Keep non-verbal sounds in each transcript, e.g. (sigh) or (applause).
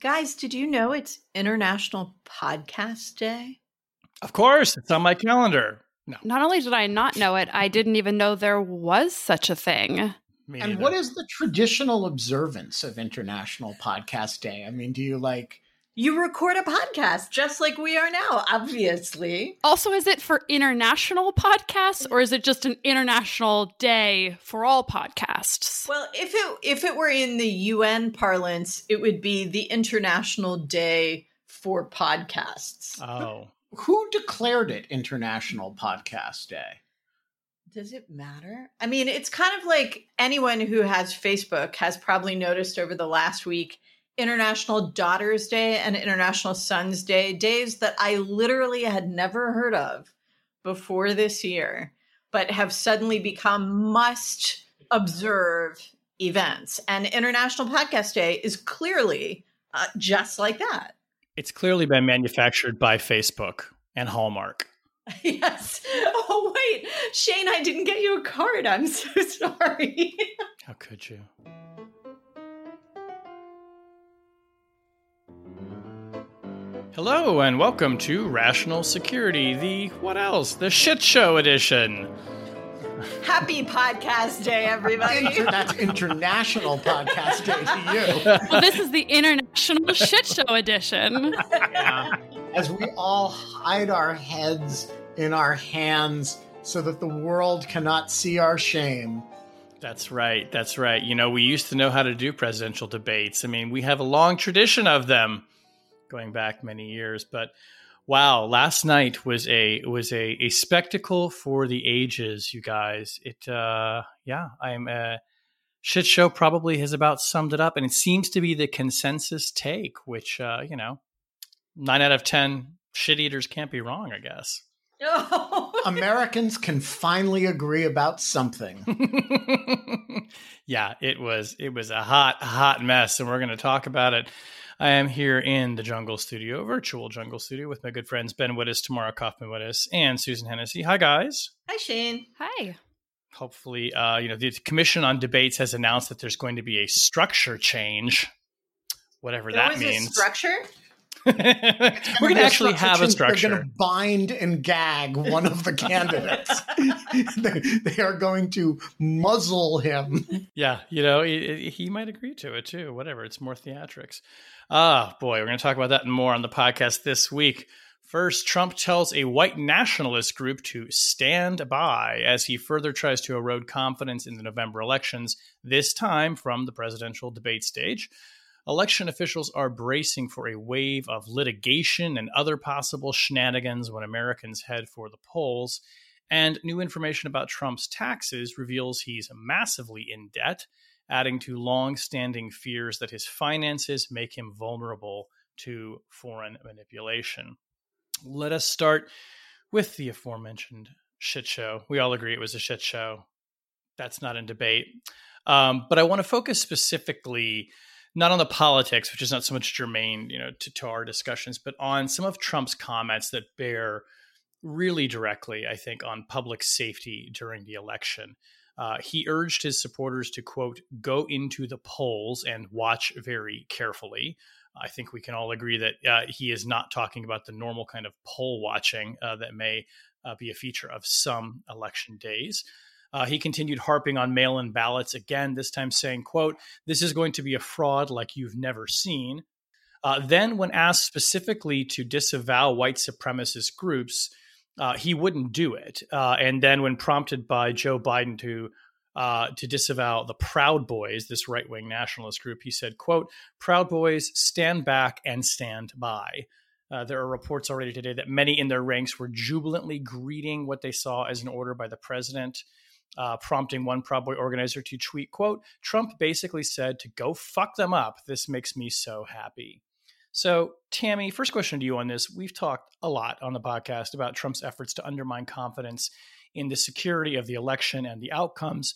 guys, did you know it's International Podcast Day? Of course, it's on my calendar. No, Not only did I not know it, I didn't even know there was such a thing. And what is the traditional observance of International Podcast Day? I mean, do you like You record a podcast just like we are now, obviously. Also, is it for international podcasts or is it just an international day for all podcasts? Well, if it if it were in the UN parlance, it would be the International Day for Podcasts. Oh, who declared it International Podcast Day? Does it matter? I mean, it's kind of like anyone who has Facebook has probably noticed over the last week International Daughters Day and International Sons Day, days that I literally had never heard of before this year, but have suddenly become must observe events. And International Podcast Day is clearly uh, just like that. it's clearly been manufactured by Facebook and Hallmark. (laughs) yes. Oh, wait. Shane, I didn't get you a card. I'm so (laughs) sorry. How could you? Hello and welcome to Rational Security, the what else? The shit show edition. Happy podcast day, everybody. Inter- that's International Podcast Day to you. Well, this is the international shit show edition. Yeah. As we all hide our heads in our hands so that the world cannot see our shame. That's right. That's right. You know, we used to know how to do presidential debates. I mean, we have a long tradition of them going back many years, but wow, last night was a was a, a spectacle for the ages, you guys. It uh yeah, I'm uh shit show probably has about summed it up and it seems to be the consensus take, which uh, you know, 9 out of 10 shit eaters can't be wrong, I guess. (laughs) Americans can finally agree about something. (laughs) yeah, it was it was a hot hot mess, and we're going to talk about it. I am here in the Jungle Studio, virtual Jungle Studio, with my good friends Ben Wittes, Tamara Cofman Wittes, and Susan Hennessey. Hi, guys. Hi, Shane. Hi. Hopefully, uh, you know the Commission on Debates has announced that there's going to be a structure change, whatever There that was means. (laughs) a structure. we're going to actually have a structure. They're going to bind and gag one of the (laughs) candidates. (laughs) they, they are going to muzzle him. Yeah, you know, he, he might agree to it too. Whatever, it's more theatrics. Ah, boy, we're going to talk about that and more on the podcast this week. First, Trump tells a white nationalist group to stand by as he further tries to erode confidence in the November elections, this time from the presidential debate stage. Election officials are bracing for a wave of litigation and other possible shenanigans when Americans head for the polls. And new information about Trump's taxes reveals he's massively in debt, adding to long standing fears that his finances make him vulnerable to foreign manipulation. Let us start with the aforementioned shit show. We all agree it was a shit show. That's not in debate. Um, but I want to focus specifically not on the politics, which is not so much germane, you know, to, to our discussions, but on some of Trump's comments that bear really directly, I think, on public safety during the election. Uh, he urged his supporters to, quote, go into the polls and watch very carefully. I think we can all agree that uh, he is not talking about the normal kind of poll watching uh, that may uh, be a feature of some election days. Uh, he continued harping on mail-in ballots again, this time saying, quote, this is going to be a fraud like you've never seen. Uh, then, when asked specifically to disavow white supremacist groups, uh, he wouldn't do it. Uh, and then, when prompted by Joe Biden to uh, to disavow the Proud Boys, this right wing nationalist group, he said, "quote Proud Boys, stand back and stand by." Uh, there are reports already today that many in their ranks were jubilantly greeting what they saw as an order by the president. uh, prompting one Proud Boy organizer to tweet, quote, Trump basically said to go fuck them up. This makes me so happy. So, Tammy, first question to you on this. We've talked a lot on the podcast about Trump's efforts to undermine confidence in the security of the election and the outcomes.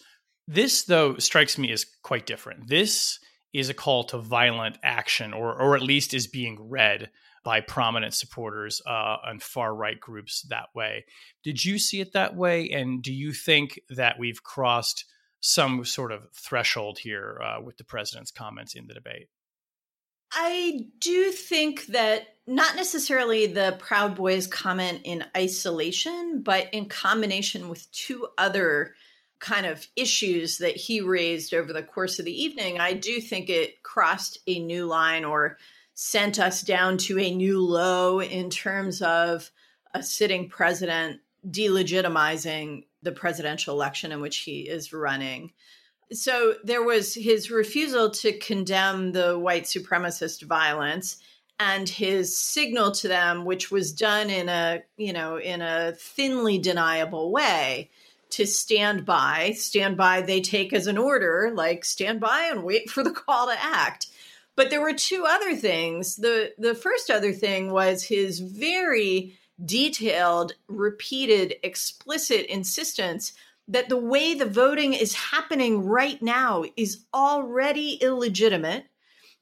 This, though, strikes me as quite different. This is a call to violent action, or, or at least is being read by prominent supporters uh, and far right groups that way. Did you see it that way? And do you think that we've crossed some sort of threshold here uh, with the president's comments in the debate? I do think that not necessarily the Proud Boys comment in isolation, but in combination with two other kind of issues that he raised over the course of the evening, I do think it crossed a new line or sent us down to a new low in terms of a sitting president delegitimizing the presidential election in which he is running. So there was his refusal to condemn the white supremacist violence and his signal to them which was done in a, you know, in a thinly deniable way to stand by, stand by they take as an order, like stand by and wait for the call to act. But there were two other things. The the first other thing was his very detailed, repeated, explicit insistence that the way the voting is happening right now is already illegitimate,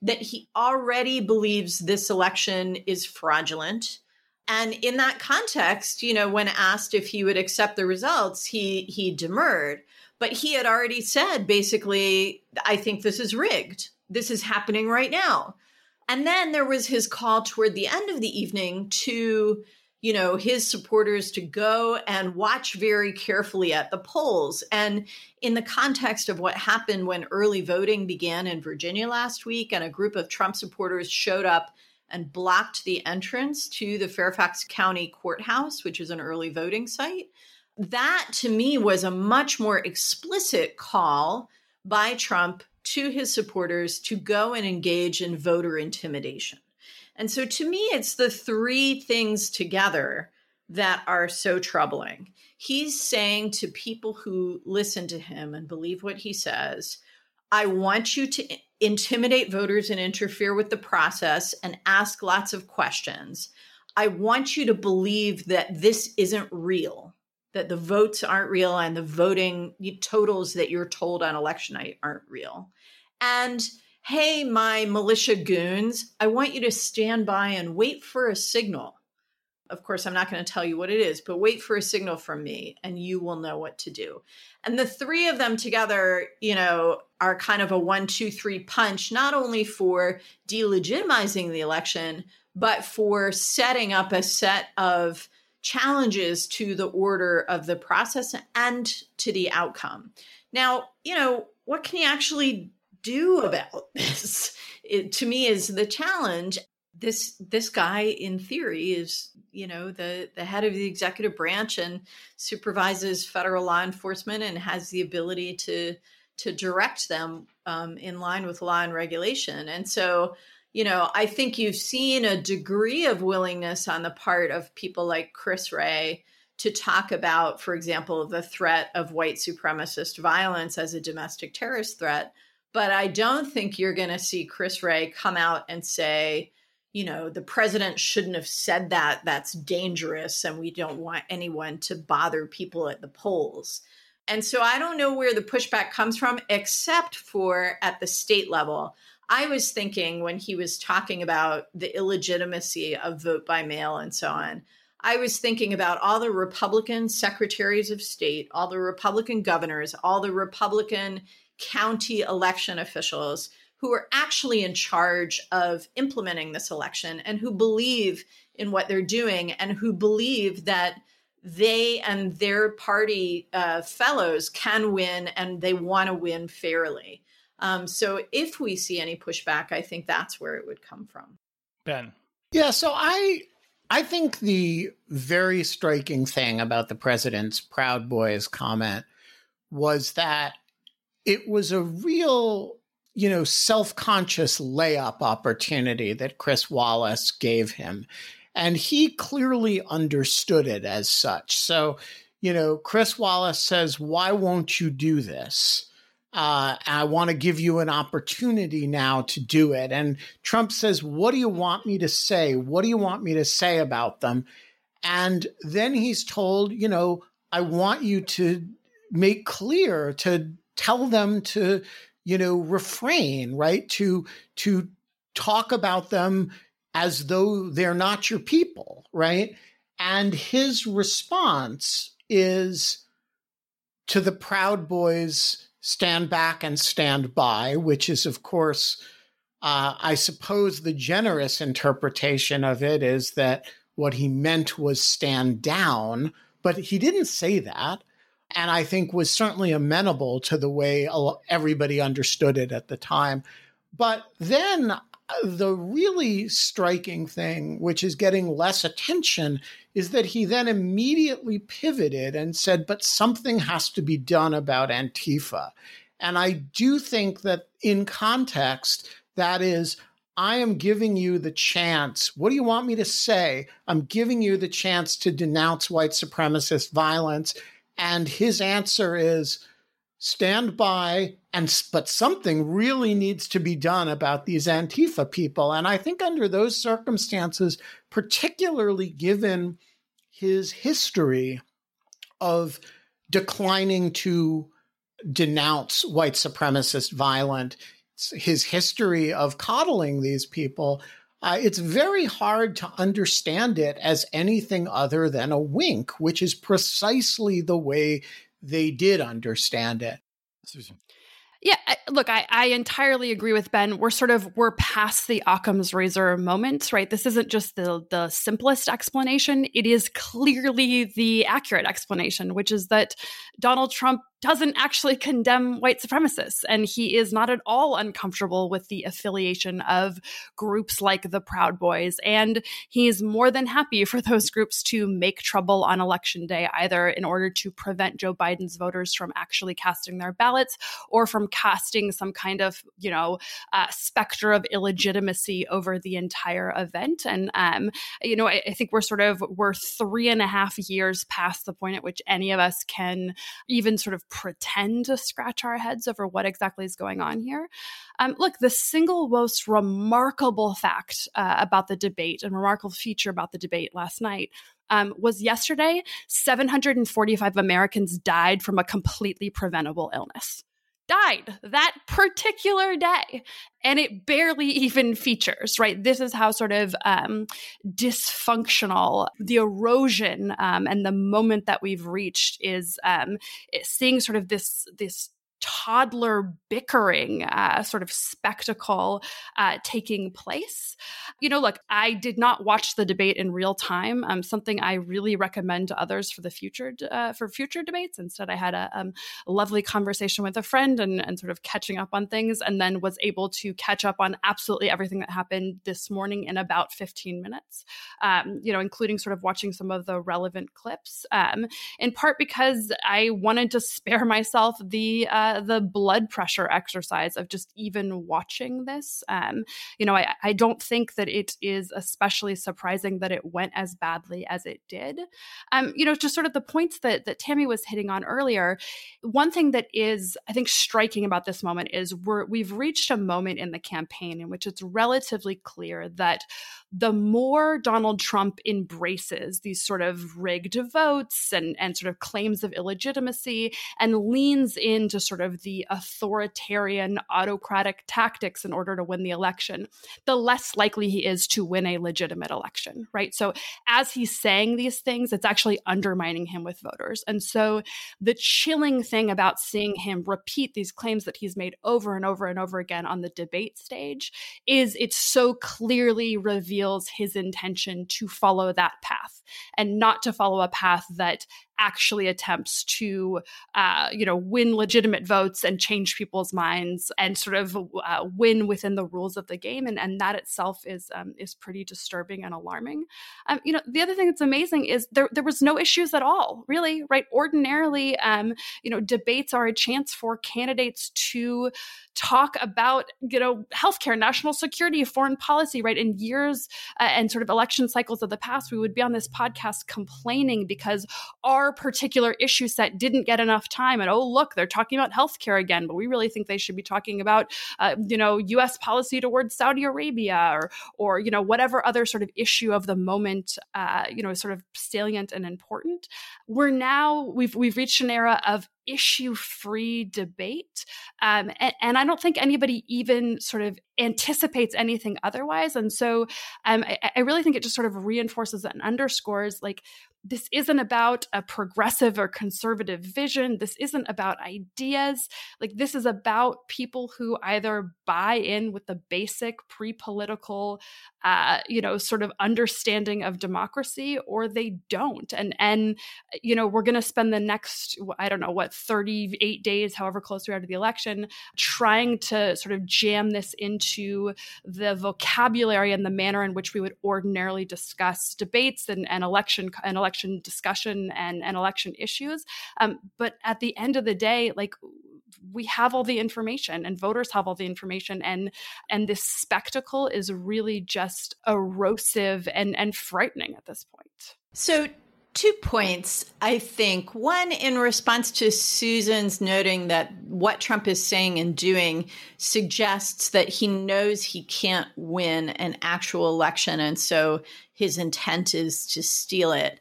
that he already believes this election is fraudulent. And in that context, you know, when asked if he would accept the results, he he demurred. But he had already said basically, I think this is rigged this is happening right now. And then there was his call toward the end of the evening to, you know, his supporters to go and watch very carefully at the polls. And in the context of what happened when early voting began in Virginia last week, and a group of Trump supporters showed up and blocked the entrance to the Fairfax County Courthouse, which is an early voting site. That to me was a much more explicit call by Trump to his supporters to go and engage in voter intimidation. And so to me, it's the three things together that are so troubling. He's saying to people who listen to him and believe what he says, I want you to intimidate voters and interfere with the process and ask lots of questions. I want you to believe that this isn't real, that the votes aren't real and the voting totals that you're told on election night aren't real. And hey, my militia goons, I want you to stand by and wait for a signal. Of course, I'm not going to tell you what it is, but wait for a signal from me and you will know what to do. And the three of them together, you know, are kind of a one, two, three punch, not only for delegitimizing the election, but for setting up a set of challenges to the order of the process and to the outcome. Now, you know, what can you actually do about (laughs) this it, to me is the challenge. This this guy in theory is you know the the head of the executive branch and supervises federal law enforcement and has the ability to to direct them um, in line with law and regulation. And so you know i think you've seen a degree of willingness on the part of people like chris wray to talk about for example the threat of white supremacist violence as a domestic terrorist threat but I don't think you're going to see Chris Wray come out and say, you know, the president shouldn't have said that. That's dangerous. And we don't want anyone to bother people at the polls. And so I don't know where the pushback comes from, except for at the state level. I was thinking when he was talking about the illegitimacy of vote by mail and so on, I was thinking about all the Republican secretaries of state, all the Republican governors, all the Republican county election officials who are actually in charge of implementing this election and who believe in what they're doing and who believe that they and their party uh, fellows can win and they want to win fairly. Um, so if we see any pushback, I think that's where it would come from. Ben. Yeah, so I I think the very striking thing about the president's Proud Boys comment was that it was a real you know self-conscious layup opportunity that chris wallace gave him and he clearly understood it as such so you know, Chris Wallace says, Why won't you do this? Uh, I want to give you an opportunity now to do it. And Trump says, What do you want me to say? What do you want me to say about them? And then he's told, You know, I want you to make clear, to tell them to, you know, refrain, right? To, to talk about them as though they're not your people, right? And his response is to the Proud Boys stand back and stand by, which is, of course, uh, I suppose the generous interpretation of it is that what he meant was stand down, but he didn't say that. And I think was certainly amenable to the way everybody understood it at the time. But then uh, the really striking thing, which is getting less attention, is that he then immediately pivoted and said, but something has to be done about Antifa. And I do think that in context, that is, I am giving you the chance. What do you want me to say? I'm giving you the chance to denounce white supremacist violence. And his answer is, stand by and but something really needs to be done about these antifa people. And i think under those circumstances particularly given his history of declining to denounce white supremacist violence his history of coddling these people uh, it's very hard to understand it as anything other than a wink, which is precisely the way they did understand it. Susan. Yeah, look, I, I entirely agree with Ben. We're sort of we're past the Occam's razor moment, right? This isn't just the the simplest explanation. It is clearly the accurate explanation, which is that Donald Trump doesn't actually (laughs) condemn white supremacists. And he is not at all uncomfortable with the affiliation of groups like the Proud Boys. And he's more than happy for those groups to make trouble on election day, either in order to prevent Joe Biden's voters from actually casting their ballots or from casting some kind of, you know, uh, specter of illegitimacy over the entire event. And, um, you know, I, I think we're sort of, we're three and a half years past the point at which any of us can even sort of pretend to scratch our heads over what exactly is going on here. Um, look, the single most remarkable fact uh, about the debate and remarkable feature about the debate last night um, was yesterday 745 Americans died from a completely preventable illness died that particular day and it barely even features right? This is how sort of um, dysfunctional the erosion um, and the moment that we've reached is um, seeing sort of this this toddler bickering uh, sort of spectacle uh, taking place. You know, look, I did not watch the debate in real time. Um, something I really recommend to others for the future uh, for future debates. Instead, I had a, um, a, lovely conversation with a friend and, and sort of catching up on things, and then was able to catch up on absolutely everything that happened this morning in about 15 minutes. Um, you know, including sort of watching some of the relevant clips. Um, in part because I wanted to (laughs) spare myself the uh, the blood pressure exercise of just even watching this. Um, you know, I, I don't think that it is especially surprising that it went as badly as it did. Um, you know, just sort of the points that that Tammy was hitting on earlier. One thing that is, I think, striking about this moment is we're we've reached a moment in the campaign in which it's relatively clear that the more Donald Trump embraces these sort of rigged votes and, and sort of claims of illegitimacy and leans into sort of the authoritarian autocratic tactics in order to win the election, the less likely he is to win a legitimate election, right? So as he's saying these things, it's actually undermining him with voters. And so the chilling thing about seeing him repeat these claims that he's made over and over and over again on the debate stage is it's so clearly revealed reveals his intention to follow that path and not to follow a path that actually attempts to, uh, you know, win legitimate votes and change people's minds and sort of uh, win within the rules of the game. And, and that itself is um, is pretty disturbing and alarming. Um, you know, the other thing that's amazing is there there was no issues at all, really, right? Ordinarily, um, you know, debates are a chance for candidates to talk about, you know, healthcare, national security, foreign policy, right? In years uh, and sort of election cycles of the past, we would be on this podcast complaining because our particular issue set didn't get enough time and oh look they're talking about healthcare again but we really think they should be talking about uh, you know us policy towards saudi arabia or or you know whatever other sort of issue of the moment uh, you know sort of salient and important we're now we've we've reached an era of issue free debate. Um, and, and, I don't think anybody even sort of anticipates anything otherwise. And so um, I, I, really think it just sort of reinforces and underscores like this isn't about a progressive or conservative vision. This isn't about ideas. Like, this is about people who either buy in with the basic pre political, uh, you know, sort of understanding of democracy or they don't. And, and you know, we're going to spend the next, I don't know, what, 38 days, however close we are to the election, trying to sort of jam this into the vocabulary and the manner in which we would ordinarily discuss debates and, and election and election election discussion and, and election issues. Um, but at the end of the day, like we have all the information and voters have all the information and and this spectacle is really just erosive and and frightening at this point. So two points, I think. One, in response to Susan's noting that what Trump is saying and doing suggests that he knows he can't win an actual election. And so his intent is to steal it.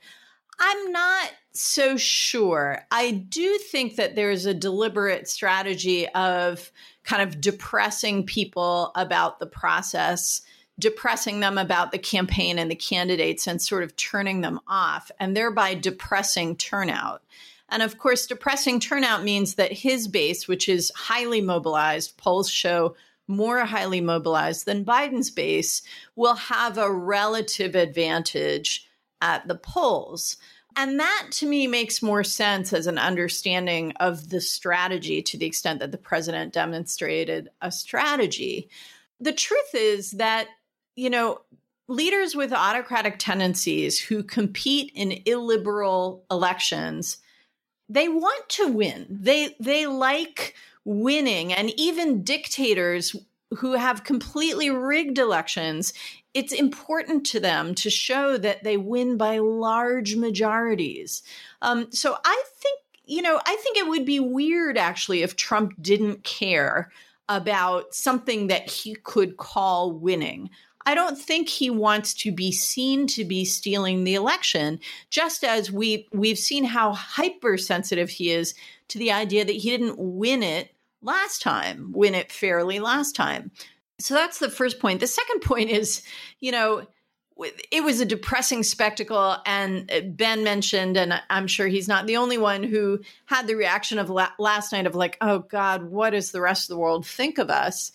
I'm not so sure. I do think that there's a deliberate strategy of kind of depressing people about the process, depressing them about the campaign and the candidates, and sort of turning them off, and thereby depressing turnout. And of course, depressing turnout means that his base, which is highly mobilized, polls show more highly mobilized than Biden's base, will have a relative advantage at the polls. And that to me makes more sense as an understanding of the strategy to the extent that the president demonstrated a strategy. The truth is that, you know, leaders with autocratic tendencies who compete in illiberal elections, they want to win. They they like winning and even dictators who have completely rigged elections it's important to them to show that they win by large majorities. Um, so I think, you know, I think it would be weird actually if Trump didn't care about something that he could call winning. I don't think he wants to be seen to be stealing the election, just as we we've seen how hypersensitive he is to the idea that he didn't win it last time, win it fairly last time. So that's the first point. The second (laughs) point is, you know, it was a depressing spectacle. And uh, Ben mentioned, and I'm sure he's not the only one who had the reaction of last night of like, oh God, what does the rest of the world think of us?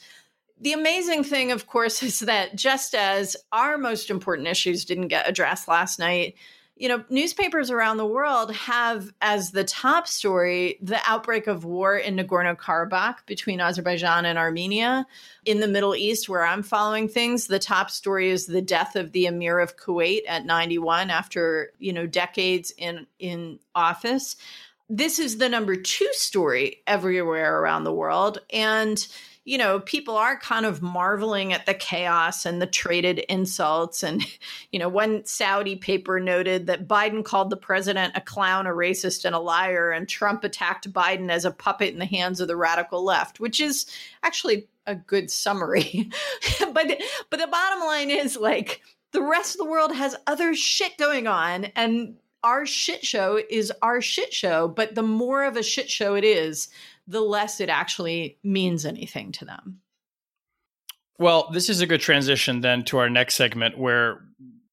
The amazing thing, of course, (laughs) is that just as our most important issues didn't get addressed last night, you know, newspapers around the world have as the top story the outbreak of war in Nagorno Karabakh between Azerbaijan and Armenia. In the Middle East, where I'm following things, the top story is the death of the Emir of Kuwait at 91 after, you know, decades in in office. This is the number 2 story everywhere around the world and you know, people are kind of marveling at the chaos and the traded insults. And, (laughs) you know, one Saudi paper noted that Biden called the president a clown, a racist, and a liar, and Trump attacked Biden as a puppet in the hands of the radical left, which is actually a good summary. (laughs) but but the bottom line is like the rest of the world has other shit going on and our shit show is our shit show, but the more of a shit show it is, the less it actually means anything to them. Well, this is a good transition then to our next segment where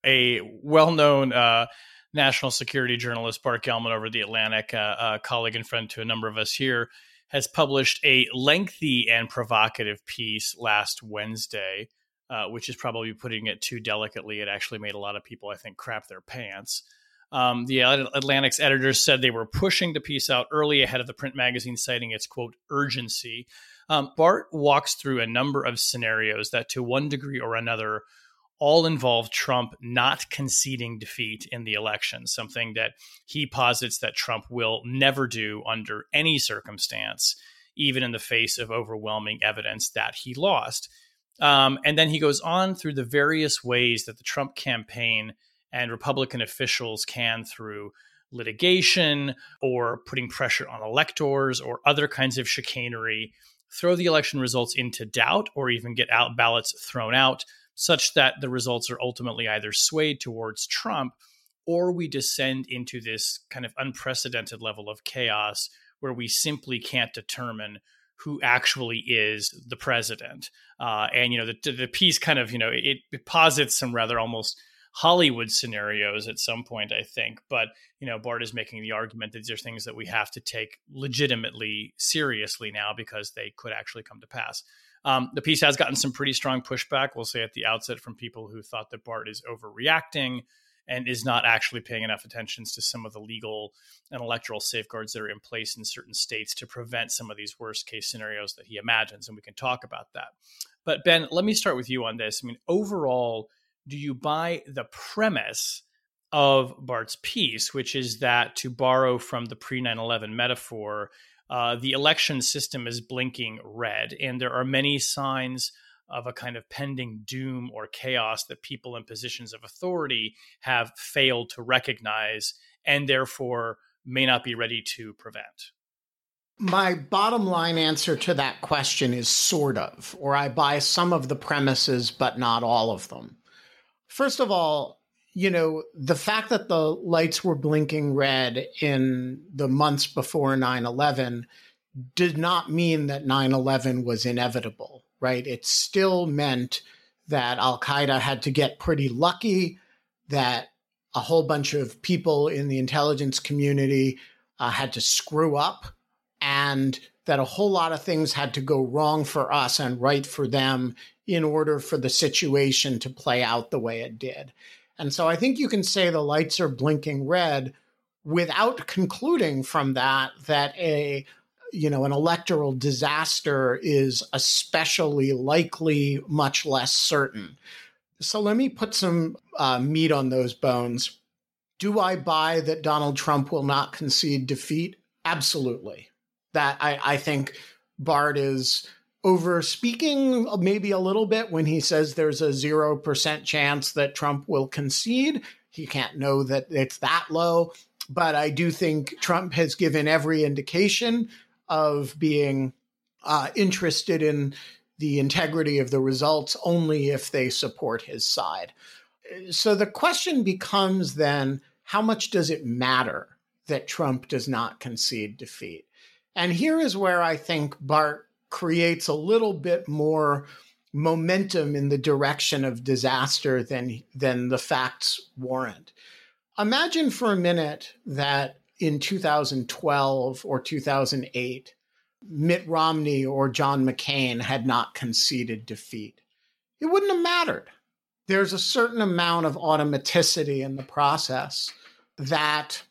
a well known uh, national security journalist, Bart Gellman over the Atlantic, uh, a colleague and friend to a number of us here, has published a lengthy and provocative piece last Wednesday, uh, which is probably putting it too delicately. It actually made a lot of people, I think, crap their pants. Um, the Atlantic's editors said they were pushing the piece out early ahead of the print magazine, citing its quote urgency. Um, Bart walks through a number of scenarios that, to one degree or another, all involve Trump not conceding defeat in the election, something that he posits that Trump will never do under any circumstance, even in the face of overwhelming evidence that he lost. Um, and then he goes on through the various ways that the Trump campaign and Republican officials can through litigation or putting pressure on electors or other kinds of chicanery throw the election results into doubt or even get out ballots thrown out such that the results are ultimately either swayed towards Trump or we descend into this kind of unprecedented level of chaos where we simply can't determine who actually is the president. Uh, and you know, the the piece kind of you know it, it posits some rather almost Hollywood scenarios at some point, I think. But you know, Bart is making the argument that these are things that we have to take legitimately seriously now because they could actually come to pass. Um, the piece has gotten some pretty strong pushback, we'll say at the outset, from people who thought that Bart is overreacting and is not actually paying enough attention to some of the legal and electoral safeguards that are in place in certain states to prevent some of these worst case scenarios that he imagines. And we can talk about that. But Ben, let me start with you on this. I mean, overall, do you buy the premise of Bart's piece, which is that to borrow from the pre 9 11 metaphor, uh, the election system is blinking red, and there are many signs of a kind of pending doom or chaos that people in positions of authority have failed to recognize and therefore may not be ready to prevent? My bottom line answer to that question is sort of, or I buy some of the premises, but not all of them. First of all, you know, the fact that the lights were blinking red in the months before 9 11 did not mean that 9 11 was inevitable right? It still meant that Al Qaeda had to get pretty lucky, that a whole bunch of people in the intelligence community uh, had to screw up, and that a whole lot of things had to go wrong for us and right for them in order for the situation to play out the way it did. And so I think you can say the lights are blinking red without concluding from that that a you know, an electoral disaster is especially likely, much less certain. So let me put some uh, meat on those bones. Do I buy that Donald Trump will not concede defeat? Absolutely. That I, I think Bart is over speaking maybe a little bit when he says there's a 0% chance that Trump will concede. He can't know that it's that low. But I do think Trump has given every indication of being uh, interested in the integrity of the results only if they support his side. So the question becomes then how much does it matter that Trump does not concede defeat? And here is where I think Bart creates a little bit more momentum in the direction of disaster than, than the facts warrant. Imagine for a minute that in 2012 or 2008, Mitt Romney or John McCain had not conceded defeat. It wouldn't have mattered. There's a certain amount of automaticity in the process that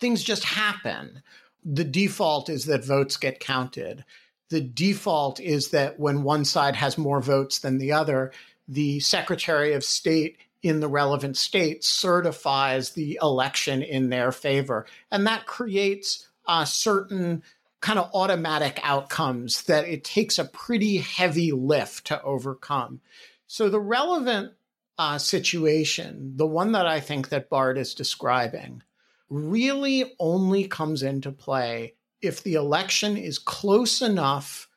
things just happen. The default is that votes get counted. The default is that when one side has more votes than the other, the Secretary of State in the relevant state certifies the election in their favor. And that creates certain kind of automatic outcomes that it takes a pretty heavy lift to overcome. So the relevant uh, situation, the one that I think that Bart is describing, really only comes into play if the election is close enough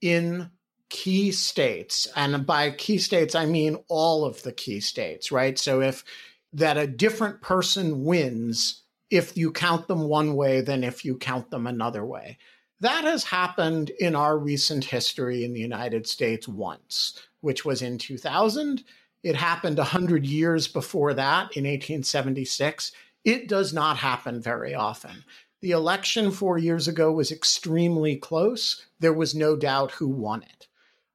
in key states. And by key states, I mean all of the key states, right? So if that a different person wins if you count them one way than if you count them another way. That has happened in our recent history in the United States once, which was in 2000. It happened 100 years before that in 1876. It does not happen very often. The election four years ago was extremely close. There was no doubt who won it.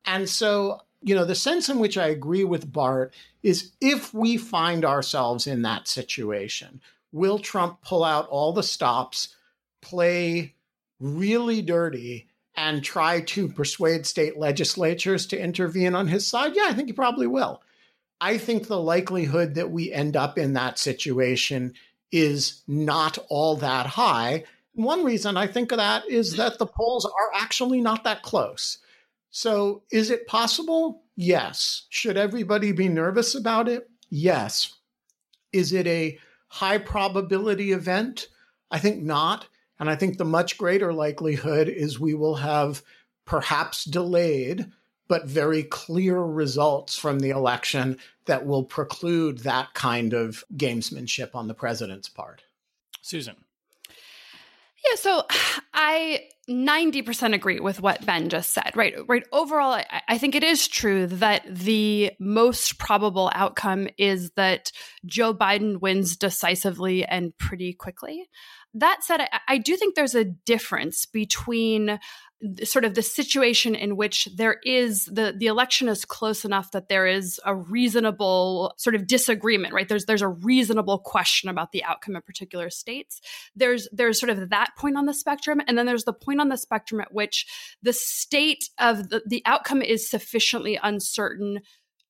And so, you know, the sense in which I agree with Bart is if we find ourselves in that situation, will Trump pull out all the stops, play really dirty, and try to persuade state legislatures to intervene on his side? Yeah, I think he probably will. I think the likelihood that we end up in that situation is not all that high. One reason I think of that is mm. that the polls are actually not that close. So, is it possible? Yes. Should everybody be nervous about it? Yes. Is it a high probability event? I think not. And I think the much greater likelihood is we will have perhaps delayed, but very clear results from the election that will preclude that kind of gamesmanship on the president's part. Susan. Yeah, so (sighs) I 90% agree with what Ben just said, right? Right. Overall, I, I, think it is true that the most probable outcome is that Joe Biden wins decisively and pretty quickly. That said, I, I do think there's a difference between sort of the situation in which there is the the election is close enough that there is a reasonable sort of disagreement right? There's there's a reasonable question about the outcome of particular states. There's there's sort of that point on the spectrum and then there's the point on the spectrum at which the state of the, the outcome is sufficiently uncertain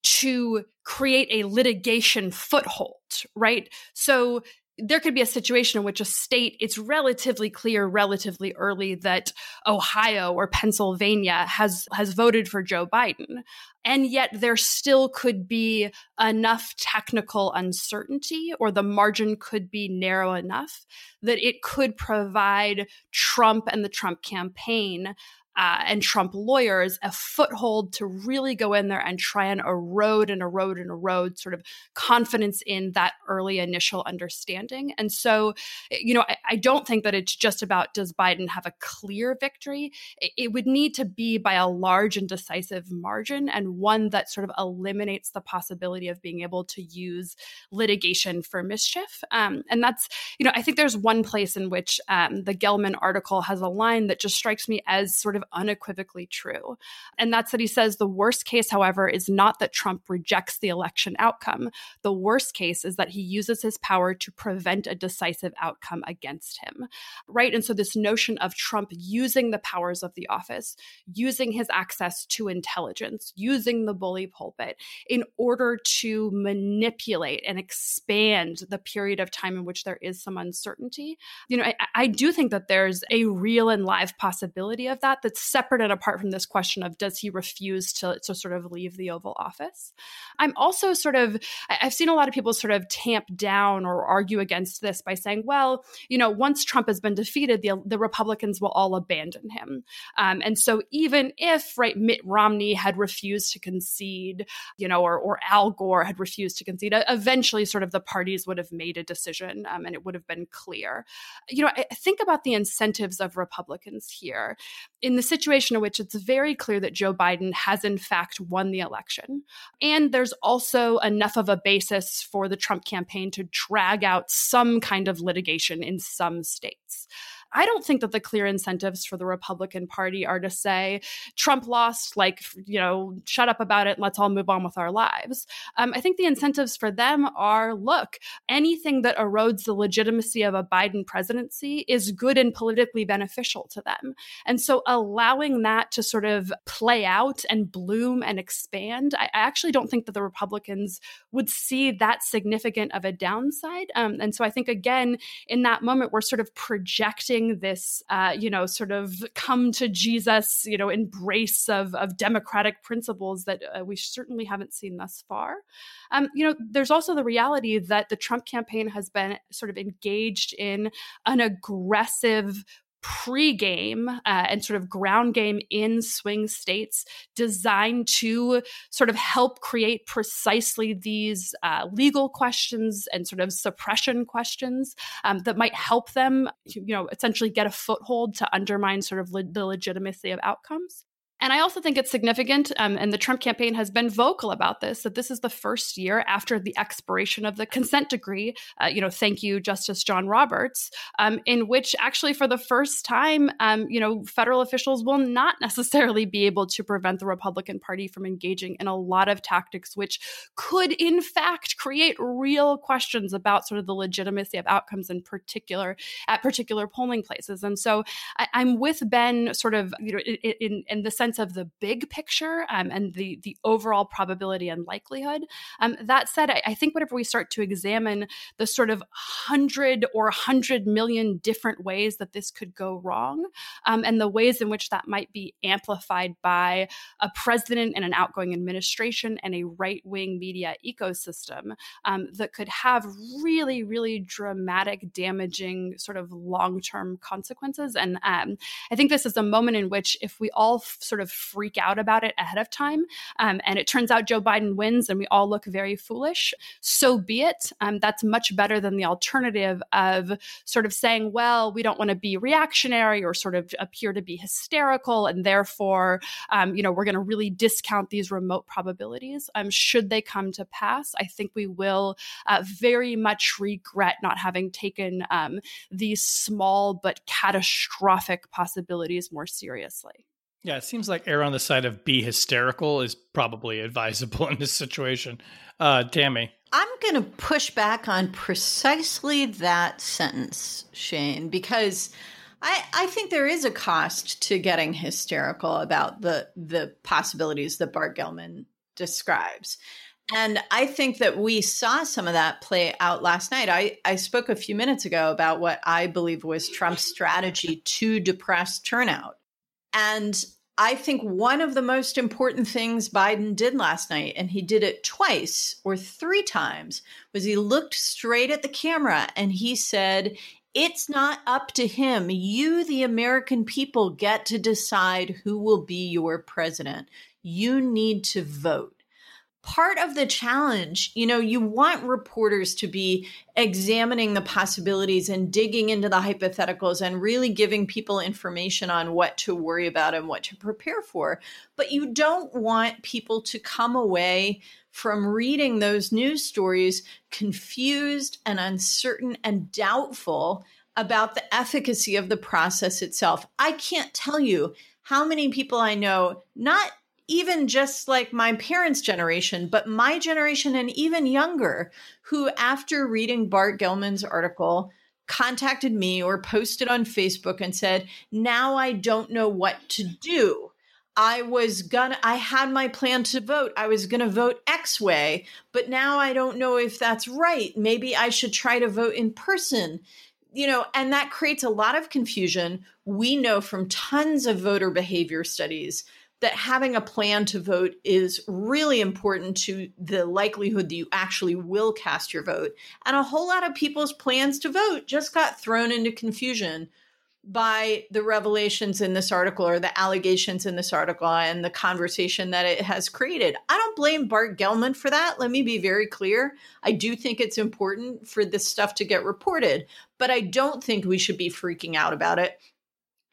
to create a litigation foothold right? So there could be a situation in which a state it's relatively clear relatively early that ohio or pennsylvania has has voted for joe biden and yet there still could be enough technical uncertainty or the margin could be narrow enough that it could provide trump and the trump campaign uh, and Trump lawyers a foothold to really go in there and try and erode and erode and erode sort of confidence in that early initial understanding. And so, you know, I, I don't think that it's just about does Biden have a clear victory? It, it, would need to be by a large and decisive margin and one that sort of eliminates the possibility of being able to use litigation for mischief. Um, and that's, you know, I think there's one place in which um, the Gellman article has a line that just strikes me as sort of unequivocally true. And that's that he says the worst case, however, is not that Trump rejects the election outcome. The worst case is that he uses his power to prevent a decisive outcome against him. Right. And so this notion of Trump using the powers of the office, using his access to intelligence, using the bully pulpit in order to manipulate and expand the period of time in which there is some uncertainty. You know, I, I do think that there's a real and live possibility of that. That separate and apart from this question of does he refuse to, to sort of leave the Oval Office. I'm also sort of, I've seen a lot of people sort of tamp down or argue against this by saying, well, you know, once Trump has been defeated, the, the Republicans will all abandon him. Um, and so even if, right, Mitt Romney had refused to concede, you know, or, or Al Gore had refused to concede, eventually sort of the parties would have made a decision um, and it would have been clear. You know, I think about the incentives of Republicans here. In the situation in which it's very clear that Joe Biden has, in fact, won the election. And there's also enough of a basis for the Trump campaign to drag out some kind of litigation in some states. I don't think that the clear incentives for the Republican Party are to say Trump lost, like, you know, shut up about it, let's all move on with our lives. Um, I think the incentives for them are look, anything that erodes the legitimacy of a Biden presidency is good and politically beneficial to them. And so allowing that to sort of play out and bloom and expand, I, I actually don't think that the Republicans would see that significant of a downside. Um, and so I think, again, in that moment, we're sort of projecting this, uh, you know, sort of come to Jesus, you know, embrace of, of democratic principles that uh, we certainly haven't seen thus far. Um, you know, there's also the reality that the Trump campaign has been sort of engaged in an aggressive pre-game uh, and sort of ground game in swing states designed to sort of help create precisely these uh, legal questions and sort of suppression questions um, that might help them you know essentially get a foothold to undermine sort of le- the legitimacy of outcomes and I also think it's significant, um, and the Trump campaign has been vocal about this, that this is the first year after the expiration of the consent decree. Uh, you know, thank you, Justice John Roberts, um, in which actually for the first time, um, you know, federal officials will not (laughs) necessarily be able to prevent the Republican Party from engaging in a lot of tactics, which could in fact create real questions about sort of the legitimacy of outcomes in particular at particular polling places. And so I, am with Ben, sort of, you know, in, in, in the sense sense of the big picture um, and the the overall probability and likelihood. Um, that said, I, I, think whenever we start to examine the sort of hundred or hundred million different ways that this could go wrong, um, and the ways in which that might be amplified by a president and an outgoing administration and a right wing media ecosystem um, that could have really, really dramatic, damaging, sort of long term consequences. And um, I think this is a moment in which, if we all sort of freak out about it ahead of time, um, and it turns out Joe Biden wins and we all look very foolish, so be it. Um, that's much better than the alternative of sort of saying, well, we don't want to be reactionary or sort of appear to be hysterical, and therefore, um, you know, we're going to really discount these remote probabilities. Um, should they come to pass, I think we will uh, very much regret not having taken um, these small but catastrophic possibilities more seriously. Yeah, it seems like err on the side of be hysterical is probably advisable (laughs) in this situation. Uh, Tammy. I'm going to push back on precisely that sentence, Shane, because I, I think there is a cost to getting hysterical about the the possibilities that Bart Gellman describes. And I think that we saw some of that play out last night. I, I spoke a few minutes ago about what I believe was Trump's strategy to depress turnout. And I think one of the most important things Biden did last night, and he did it twice or three times, was he looked straight at the camera and he said, It's not up to him. You, the American people, get to decide who will be your president. You need to vote part of the challenge. You know, you want reporters to be examining the possibilities and digging into the hypotheticals and really giving people information on what to worry about and what to prepare for. But you don't want people to come away from reading those news stories confused and uncertain and doubtful about the efficacy of the process itself. I can't tell you how many people I know, not even just like my parents' generation, but my generation and even younger, who after reading Bart Gellman's article, contacted me or posted on Facebook and said, Now I don't know what to do. I was gonna, I had my plan to vote. I was gonna vote X way, but now I don't know if that's right. Maybe I should try to vote in person. You know, and that creates a lot of confusion. We know from tons of voter behavior studies that having a plan to vote is really important to the likelihood that you actually will cast your vote. And a whole lot of people's plans to vote just got thrown into confusion by the revelations in this article or the allegations in this article and the conversation that it has created. I don't blame Bart Gellman for that. Let me be very clear. I do think it's important for this stuff to get reported, but I don't think we should be freaking out about it.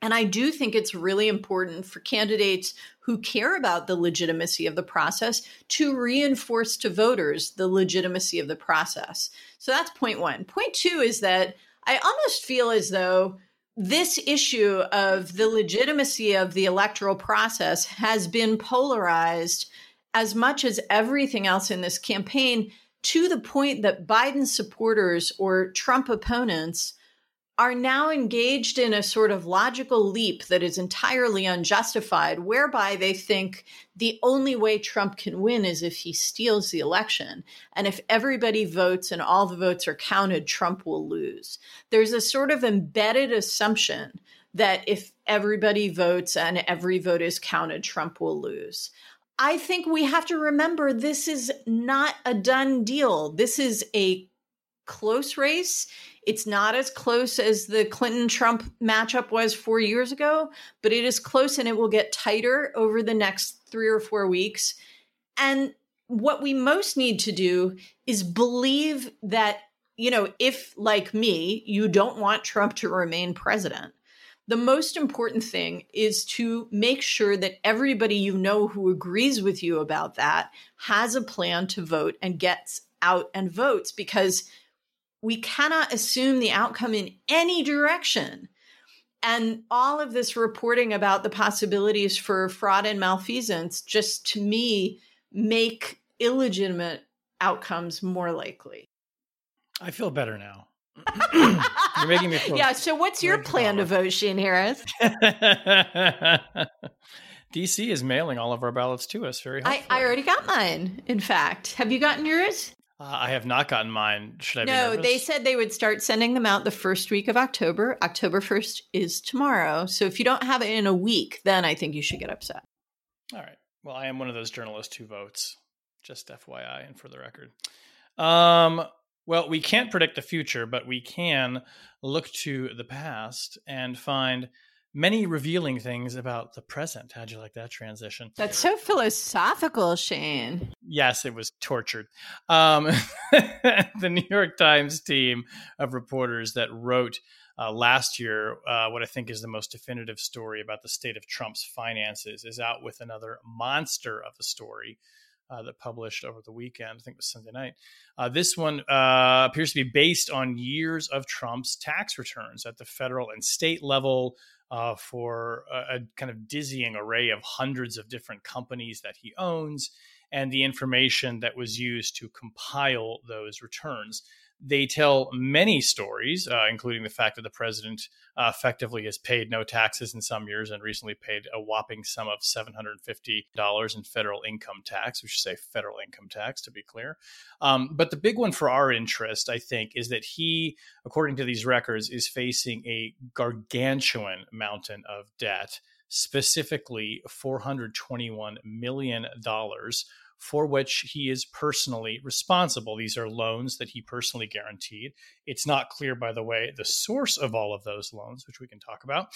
And I do think it's really important for candidates who care about the legitimacy of the process to reinforce to voters the legitimacy of the process. So that's point one. Point two is that I almost feel as though this issue of the legitimacy of the electoral process has been polarized as much as everything else in this campaign to the point that Biden supporters or Trump opponents are now engaged in a sort of logical leap that is entirely unjustified, whereby they think the only way Trump can win is if he steals the election. And if everybody votes and all the votes are counted, Trump will lose. There's a sort of embedded assumption that if everybody votes and every vote is counted, Trump will lose. I think we have to remember this is not a done deal. This is a close race. It's not as close as the Clinton Trump matchup was four years ago, but it is close and it will get tighter over the next three or four weeks. And what we most need to do is believe that, you know, if, like me, you don't want Trump to remain president, the most important thing is to make sure that everybody you know who agrees with you about that has a plan to vote and gets out and votes because we cannot assume the outcome in any direction. And all of this reporting about the possibilities for fraud and malfeasance just to me make illegitimate outcomes more likely. I feel better now. (laughs) You're making me feel. Yeah. So, what's your plan vote, Harris? (laughs) DC is mailing all of our ballots to us. Very I, I already got mine, in fact. Have you gotten yours? Uh, I have not gotten mine. Should I no, they said they would start sending them out the first week of October. October 1st is tomorrow. So if you don't have it in a week, then I think you should get upset. All right. Well, I am one of those journalists who votes, just FYI and for the record. Um, well, we can't predict the future, but we can look to the past and find many revealing things about the present. How'd you like that transition? That's so philosophical, Shane. Yes, it was tortured. Um, (laughs) the New York Times team of reporters that wrote uh, last year uh, what I think is the most definitive story about the state of Trump's finances is out with another monster of a story uh, that published over the weekend. I think it was Sunday night. Uh, this one uh, appears to be based on years of Trump's tax returns at the federal and state level uh, for a, a, kind of dizzying array of hundreds of different companies that he owns and the information that was used to compile those returns they tell many stories, uh, including the fact that the president uh, effectively has paid no taxes in some years and recently paid a whopping sum of $750 in federal income tax. We should say federal income tax to be clear. Um, but the big one for our interest, I think, is that he, according to these records, is facing a gargantuan mountain of debt, specifically $421 million for which he is personally responsible. These are loans that he personally guaranteed. It's not clear, by the way, the source of all of those loans, which we can talk about.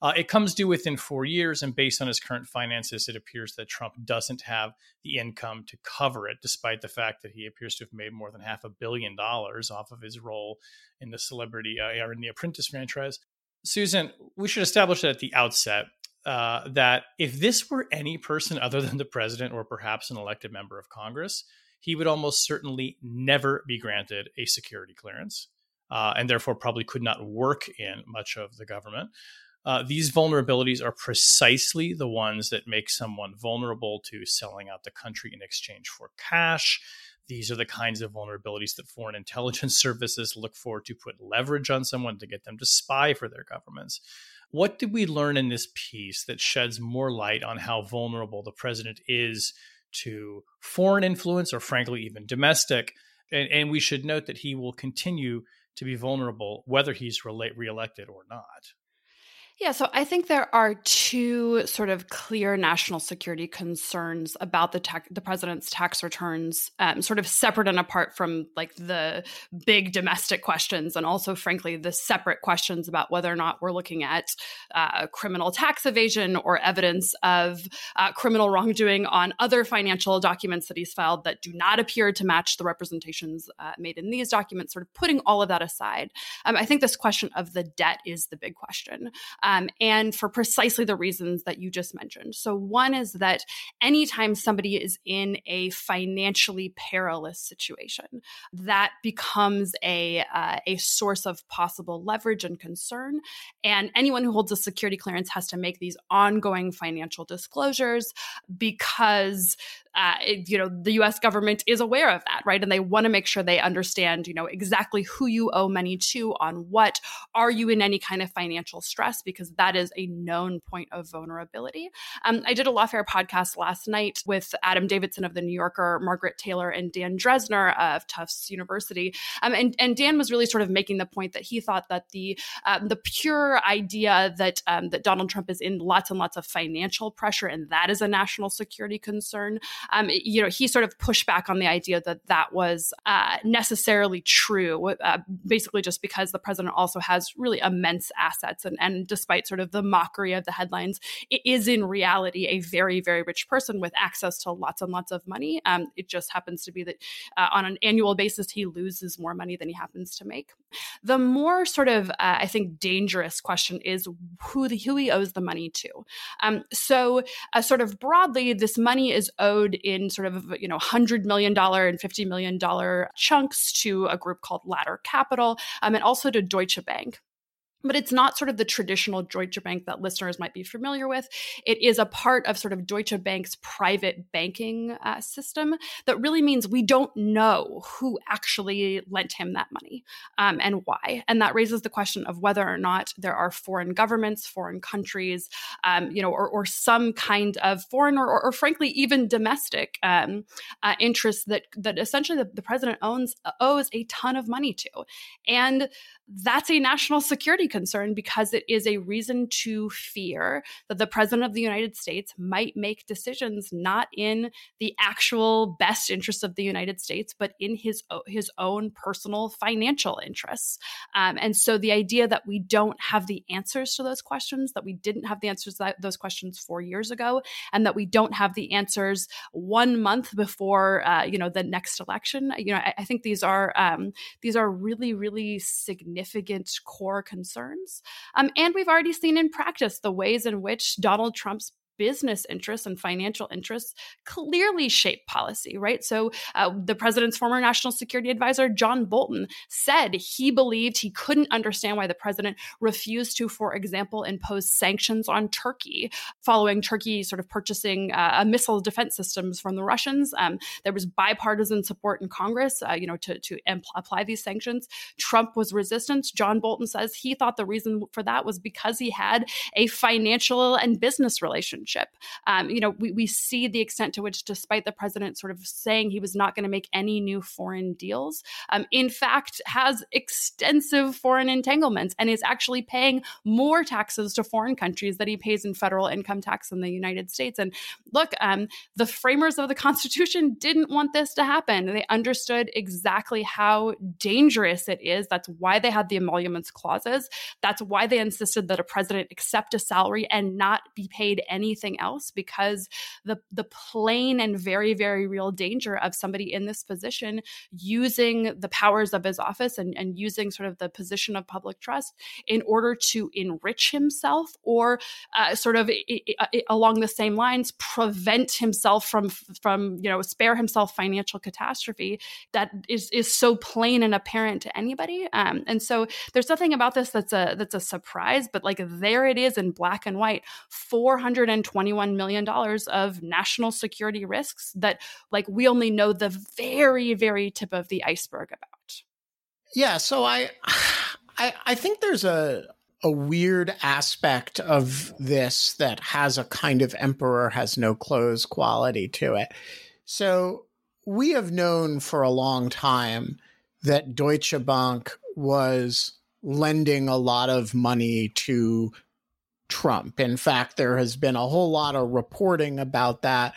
Uh, it comes due within four years, and based on his current finances, it appears that Trump doesn't have the income to cover it, despite the fact that he appears to have made more than half a billion dollars off of his role in the celebrity uh, or in the Apprentice franchise. Susan, we should establish that at the outset uh, that if this were any person other than the president or perhaps an elected member of Congress, he would almost certainly never be granted a security clearance uh, and therefore probably could not work in much of the government. Uh, these vulnerabilities are precisely the ones that make someone vulnerable to selling out the country in exchange for cash. These are the kinds of vulnerabilities that foreign intelligence (laughs) services look for to put leverage on someone to get them to spy for their governments. What did we learn in this piece that sheds more light on how vulnerable the president is to foreign influence or, frankly, even domestic? And, and we should note that he will continue to be vulnerable whether he's re- reelected or not. Yeah, so I think there are two sort of clear national security concerns about the the president's tax returns, um, sort of separate and apart from like the big domestic questions, and also, frankly, the separate questions about whether or not we're looking at uh, criminal tax evasion or evidence of uh, criminal wrongdoing on other financial documents that he's filed that do not appear to match the representations uh, made in these documents. Sort of putting all of that aside, um, I think this question of the debt is the big question and for precisely the reasons that you just mentioned. So, one is that anytime somebody is in a financially perilous situation, that becomes a uh, a source of possible leverage and concern. And anyone who holds a security clearance has to make these ongoing financial disclosures because uh, you know the U.S. government is aware of that, right? And they want to make sure they understand, you know, exactly who you owe money to, on what. Are you in any kind of financial stress? Because that is a known point of vulnerability. Um, I did a Lawfare podcast last night with Adam Davidson of the New Yorker, Margaret Taylor, and Dan Drezner of Tufts University, um, and and Dan was really sort of making the point that he thought that the um, the pure idea that um, that Donald Trump is in lots and lots of financial pressure and that is a national security concern um, you know, he sort of pushed back on the idea that that was uh, necessarily true, uh, basically just because the president also has really immense assets. And, and despite sort of the mockery of the headlines, it is in reality a very, very rich person with access to lots and lots of money. Um, it just happens to be that uh, on an annual basis, he loses more money than he happens to make. The more sort of, uh, I think, dangerous question is who, the, who he owes the money to. Um, so, uh, sort of broadly, this money is owed in sort of you know hundred million dollar and fifty million dollar chunks to a group called Ladder Capital, um, and also to Deutsche Bank. But it's not sort of the traditional Deutsche Bank that listeners might be familiar with. It is a part of sort of Deutsche Bank's private banking uh, system that really means we don't know who actually lent him that money um, and why. And that raises the question of whether or not there are foreign governments, foreign countries, um, you know, or, or, some kind of foreign or, or, frankly even domestic um, uh, interests that that essentially the, the president owns owes a ton of money to, and that's a national security concern because it is a reason to fear that the president of the United States might make decisions not in the actual best interests of the United States, but in his his own personal financial interests. Um, and so the idea that we don't have the answers to those questions, that we didn't have the answers to those questions four years ago, and that we don't have the answers one month before uh, you know the next election, you know, I, I think these are um, these are really really significant significant core concerns. Um, and we've already seen in practice the ways in which Donald Trump's business interests and financial interests clearly shape policy, right? So, uh, the president's former national security advisor, John Bolton, said he believed he couldn't understand why the president refused to, for example, impose sanctions on Turkey following Turkey sort of purchasing uh, missile defense systems from the Russians. Um, there was bipartisan support in Congress, uh, you know, to, to impl- apply these sanctions. Trump was resistant. John Bolton says he thought the reason for that was because he had a financial and business relationship relationship. Um, you know, we, we see the extent to which, despite the president sort of saying he was not going to make any new foreign deals, um, in fact, has extensive foreign entanglements and is actually paying more taxes to foreign countries that he pays in federal income tax in the United States. And look, um, the framers of the (laughs) Constitution didn't want this to happen. They understood exactly how dangerous it is. That's why they had the emoluments clauses. That's why they insisted that a president accept a salary and not be paid any anything else because the the plain and very very real danger of somebody in this position using the powers of his office and, and using sort of the position of public trust in order to enrich himself or uh, sort of along the same lines prevent himself from from you know spare himself financial catastrophe that is is so plain and apparent to anybody. Um, and so there's nothing about this that's a that's a surprise but like there it is in black and white 400 $121 million of national security risks that like we only know the very, very tip of the iceberg about. Yeah. So I, I, I think there's a, a weird aspect of this that has a kind of emperor has no clothes quality to it. So we have known for a long time that Deutsche Bank was lending a lot of money to Trump. In fact, there has been a whole lot of reporting about that.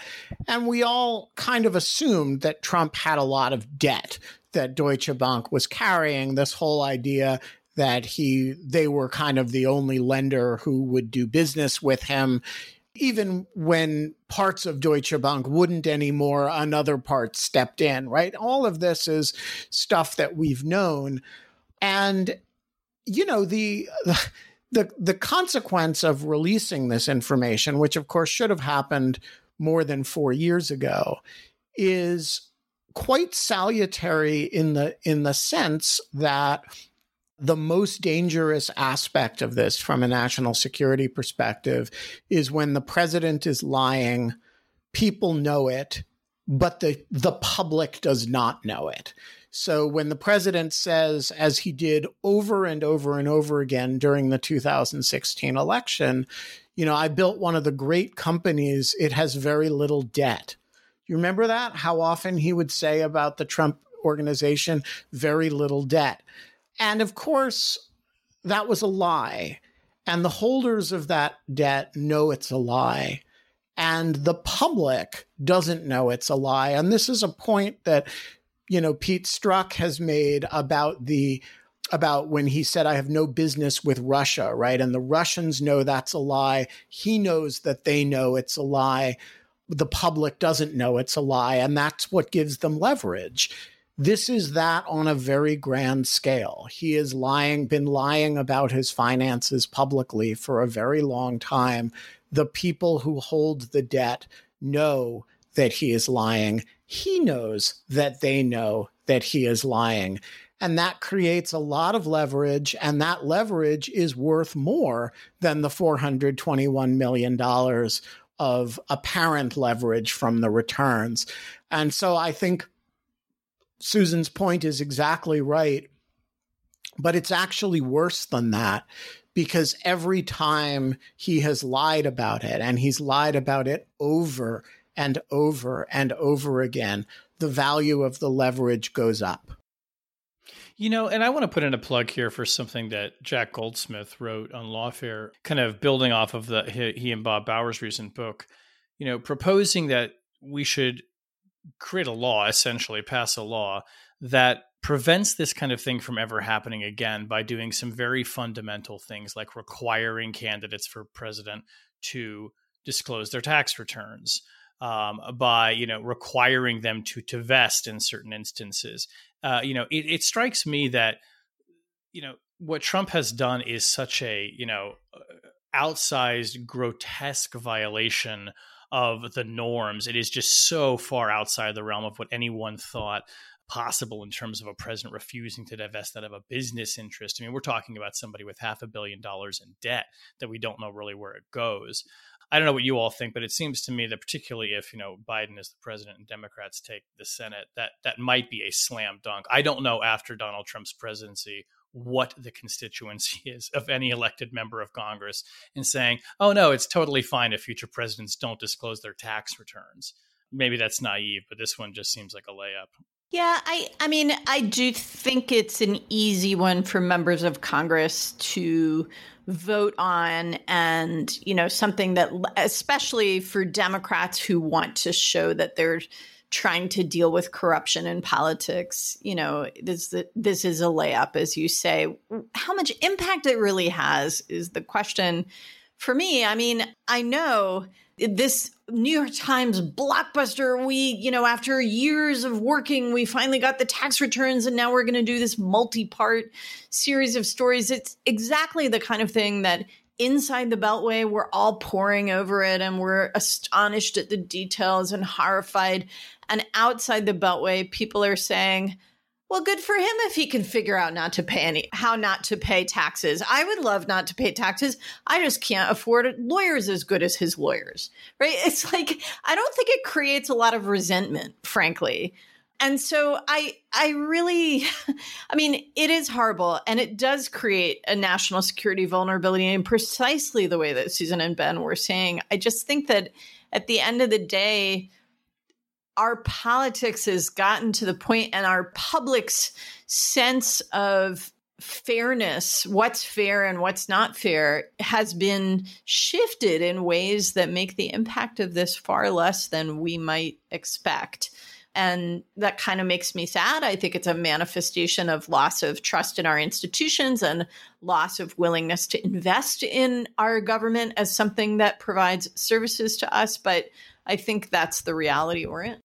And we all kind of assumed that Trump had a lot of debt that Deutsche Bank was carrying. This whole idea that he they were kind of the only lender who would do business with him even when parts of Deutsche Bank wouldn't anymore another part stepped in right all of this is stuff that we've known and you know the the the consequence of releasing this information, which of course should have happened more than four years ago, is quite salutary in the in the sense that the most dangerous aspect of this from a national security perspective is when the president is lying people know it but the the public does not know it so when the president says, as he did over and over and over again during the 2016 election, you know, I built one of the great companies, it has very little debt. You remember that? How often he would say about the Trump organization, very little debt. And of course, that was a lie. And the holders of that debt know it's a lie. And the public doesn't know it's a lie. And this is a point that you know Pete Strzok has made about the about when he said I have no business with Russia, right? And the Russians know that's a lie. He knows that they know it's a lie. The public doesn't know it's a lie, and that's what gives them leverage. This is that on a very grand scale. He has lying been lying about his finances publicly for a very long time. The people who hold the debt know that he is lying he knows that they know that he is lying. And that creates a lot of leverage, and that leverage is worth more than the $421 million of apparent leverage from the returns. And so I think Susan's point is exactly right. But it's actually worse than that because every time he has lied about it, and he's lied about it over and over and over again, the value of the leverage goes up. You know, and I want to put in a plug here for something that Jack Goldsmith wrote on Lawfare, kind of building off of the he and Bob Bauer's recent book. You know, proposing that we should create a law, essentially pass a law that prevents this kind of thing from ever happening again by doing some very fundamental things like requiring candidates for president to disclose their tax returns um, by you know requiring them to to vest in certain instances uh, you know it, it strikes me that you know what trump has done is such a you know outsized grotesque violation of the norms it is just so far outside the realm of what anyone thought possible in terms of a president refusing to divest out of a business interest. I mean, we're talking about somebody with half a billion dollars in debt that we don't know really where it goes. I don't know what you all think, but it seems to me that particularly if you know Biden is the president and Democrats take the Senate, that that might be a slam dunk. I don't know after Donald Trump's presidency what the constituency (laughs) is of any elected member of Congress in saying, "Oh no, it's totally fine if future presidents don't disclose their tax returns." Maybe that's naive, but this one just seems like a layup. Yeah, I I mean, I do think it's an easy one for members of Congress to vote on and, you know, something that especially for Democrats who want to show that they're trying to deal with corruption in politics, you know, this this is a layup as you say. How much impact it really has is the question for me. I mean, I know this New York Times blockbuster. We, you know, after years of working, we finally got the tax returns, and now we're going to do this multi part series of stories. It's exactly the kind of thing that inside the Beltway, we're all poring over it and we're astonished at the details and horrified. And outside the Beltway, people are saying, well, good for him if he can figure out not to pay any how not to pay taxes. I would love not to pay taxes. I just can't afford it. lawyers as good as his lawyers. Right? (laughs) It's like I don't think it creates a lot of resentment, frankly. And so I I really (laughs) I mean, it is horrible and it does create a national security vulnerability in precisely the way that Susan and Ben were saying. I just think that at the end of the day, our politics has gotten to the point and our public's sense of fairness, what's fair and what's not fair, has been shifted in ways that make the impact of this far less than we might expect. And that kind of makes me sad. I think it's a manifestation of loss of trust in our institutions and loss of willingness to invest in our government as something that provides services to us. But I think that's the reality we're in.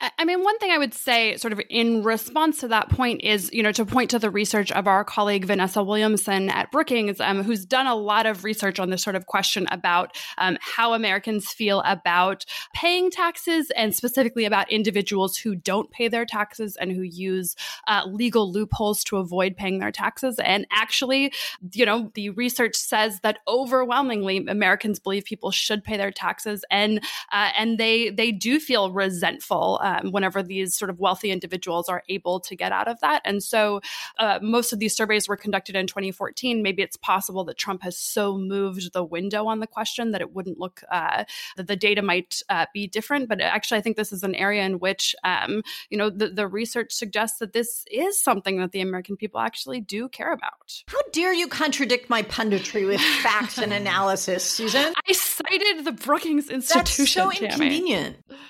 I mean, one thing I would say, sort of in response to that point, is you know to point to the research of our colleague Vanessa Williamson at Brookings, um, who's done a lot of research on this sort of question about um, how Americans feel about paying taxes, and specifically about individuals who don't pay their taxes and who use uh, legal loopholes to avoid paying their taxes. And actually, you know, the research says that overwhelmingly Americans believe people should pay their taxes, and uh, and they they do feel resentful um, whenever these sort of wealthy individuals are able to get out of that. And so uh, most of these surveys were conducted in 2014. Maybe it's possible that Trump has so moved the window on the question that it wouldn't look, uh, that the data might uh, be different. But actually, I think this is an area in which, um, you know, the, the research suggests that this is something that the American people actually do care about. How dare you contradict my punditry with (laughs) facts and analysis, Susan? I cited the Brookings Institution. That's so inconvenient. Tammy.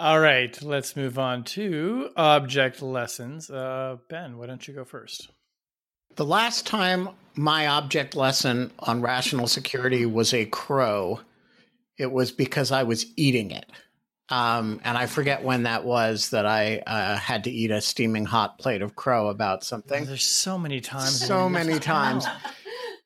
All right, let's move on to object lessons. Uh, ben, why don't you go first? The last time my object lesson on rational security was a crow, it was because I was eating it. Um, and I forget when that was that I uh, had to eat a steaming hot plate of crow about something. There's so many times. So many times.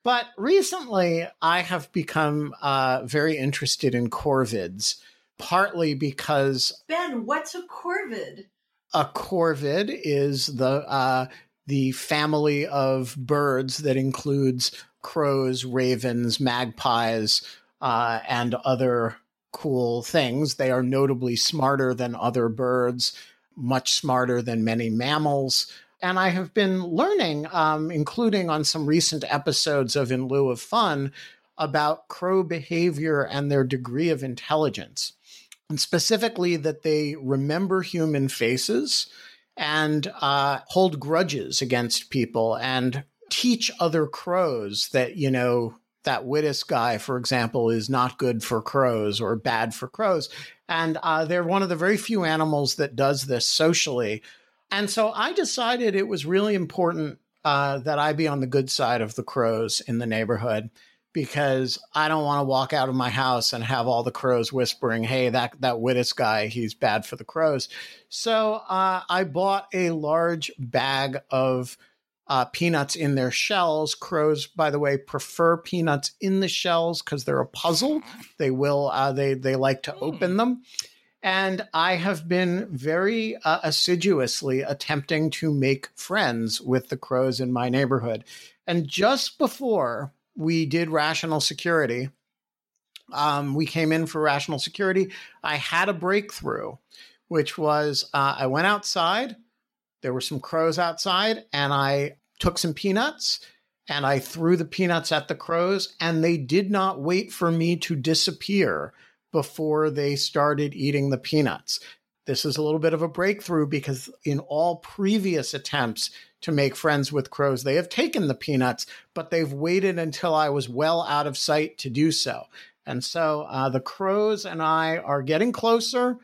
But recently, I have become uh, very interested in corvids partly because Ben, what's a corvid? a corvid is the uh, the family of birds that includes crows, ravens, magpies, uh, and other cool things. They are notably smarter than other birds, much smarter than many mammals. And I have been learning, um, including on some recent episodes of In Lieu of Fun, about crow behavior and their degree of intelligence. And specifically, that they remember human faces and uh, hold grudges against people and teach other crows that, you know, that Wittes guy, for example, is not good for crows or bad for crows. And uh, they're one of the very few animals that does this socially. And so I decided it was really important uh, that I be on the good side of the crows in the neighborhood because I don't want to walk out of my house and have all the crows whispering, "Hey, that that Wittes guy, he's bad for the crows." So uh, I bought a large bag of uh, peanuts in their shells. Crows, by the way, prefer peanuts in the shells because they're a puzzle. They will uh, they they like to open hmm. them. And I have been very uh, assiduously attempting to make friends with the crows in my neighborhood. And just before we did rational security, um, we came in for rational security. I had a breakthrough, which was uh, I went outside there were some crows outside, and I took some peanuts and I threw the peanuts at the crows, and they did not wait for me to disappear before they started eating the peanuts. This is a little bit of a breakthrough because in all previous attempts to make friends with crows, they have taken the peanuts, but they've waited until I was well out of sight to do so. And so uh, the crows and I are getting closer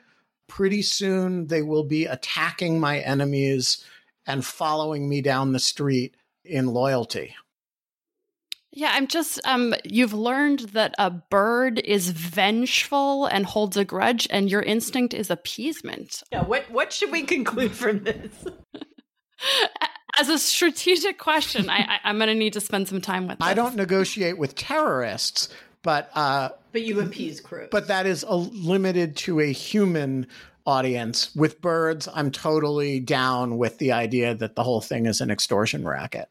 pretty soon they will be attacking my enemies and following me down the street in loyalty. Yeah, I'm just um you've learned that a bird is vengeful and holds a grudge and your instinct is appeasement. Yeah, what what should we conclude from this? (laughs) As a strategic question, I, I am going to need to spend some time with. This. I don't negotiate with terrorists, but uh, but you appease crows. But that is a, limited to a human audience. With birds, I'm totally down with the idea that the whole thing is an extortion racket.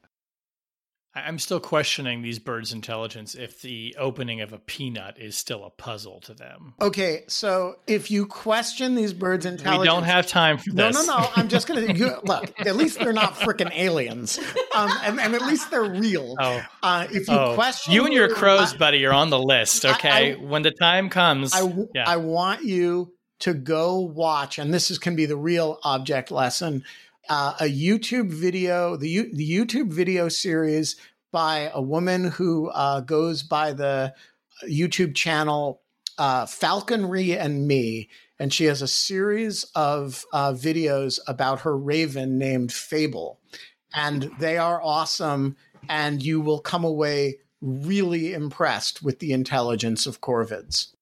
I'm still questioning these birds' intelligence if the opening of a peanut is still a puzzle to them. Okay, so if you question these birds' intelligence, we don't have time for this. No, no, no. I'm just going to look. At least they're not freaking aliens, um, and, and, at least they're real. Oh, uh, if you oh. question you and your crows, I, buddy, you're on the list. Okay, I, I, when the time comes, I, yeah. I want you to go watch, and this is can be the real object lesson. Uh, a YouTube video, the the YouTube video series by a woman who uh, goes by the YouTube channel uh, Falconry and Me, and she has a series of uh, videos about her raven named Fable, and they are awesome. And you will come away really impressed with the intelligence of corvids.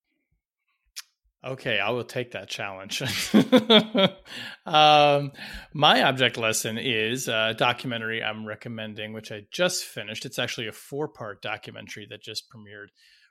Okay, I will take that challenge. (laughs) um, my object lesson is a documentary I'm recommending, which I just finished. It's actually a four part documentary that just premiered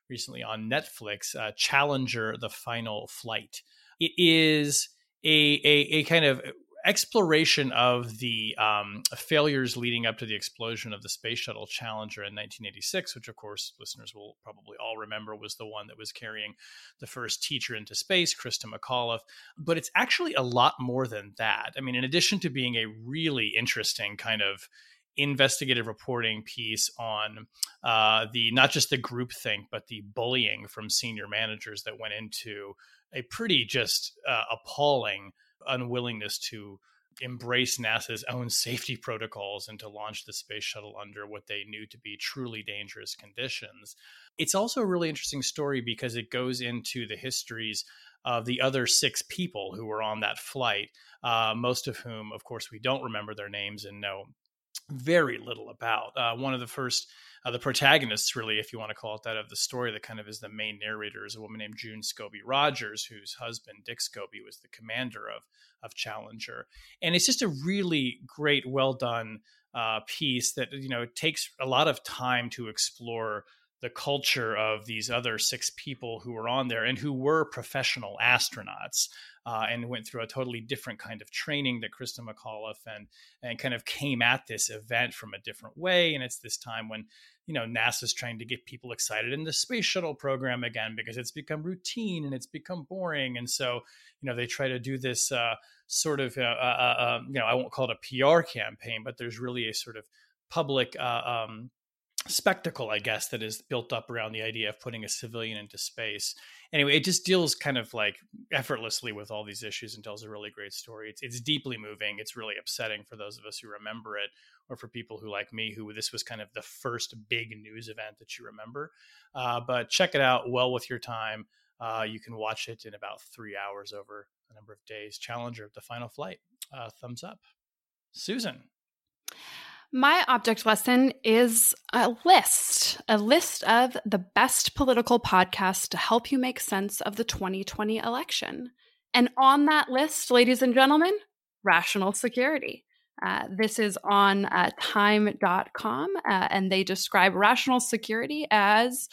recently on Netflix uh, Challenger The Final Flight. It is a, a, a kind of exploration of the um, failures leading up to the explosion of the space shuttle Challenger in 1986, which, of course, listeners will probably all remember was the one that was carrying the first teacher into space, Christa McAuliffe. But it's actually a lot more than that. I mean, in addition to being a really interesting kind of investigative reporting piece on uh, the not just the group think, but the bullying from senior managers that went into a pretty just uh, appalling unwillingness to embrace NASA's own safety protocols and to launch the space shuttle under what they knew to be truly dangerous conditions. It's also a really interesting story because it goes into the histories of the other six people who were on that flight, uh, most of whom, of course, we don't remember their names and know very little about. Uh, one of the first uh, the protagonists, really, if you want to call it that, of the story that kind of is the main narrator is a woman named June Scobee Rodgers, whose husband Dick Scobee was the commander of of Challenger, and it's just a really great, well done uh, piece that you know takes a lot of time to explore the culture of these other six people who were on there and who were professional astronauts uh, and went through a totally different kind of training that Christa McAuliffe and and kind of came at this event from a different way. And it's this time when you know NASA's trying to get people excited in the space shuttle program again because it's become routine and it's become boring, and so you know they try to do this uh, sort of uh, uh, uh um, you know I won't call it a PR campaign, but there's really a sort of public uh, um, spectacle, I guess, that is built up around the idea of putting a civilian into space. Anyway, it just deals kind of like effortlessly with all these issues and tells a really great story. It's it's deeply moving. It's really upsetting for those of us who remember it, or for people who like me, who this was kind of the first big news event that you remember. Uh, but check it out well with your time. Uh, you can watch it in about three hours over a number of days. Challenger of the final flight. Uh, thumbs up. Susan. My object lesson is a list, a list of the best political podcasts to help you make sense of the 2020 election. And on that list, ladies and gentlemen, rational security. Uh, this is on uh, time.com, uh, and they describe rational security as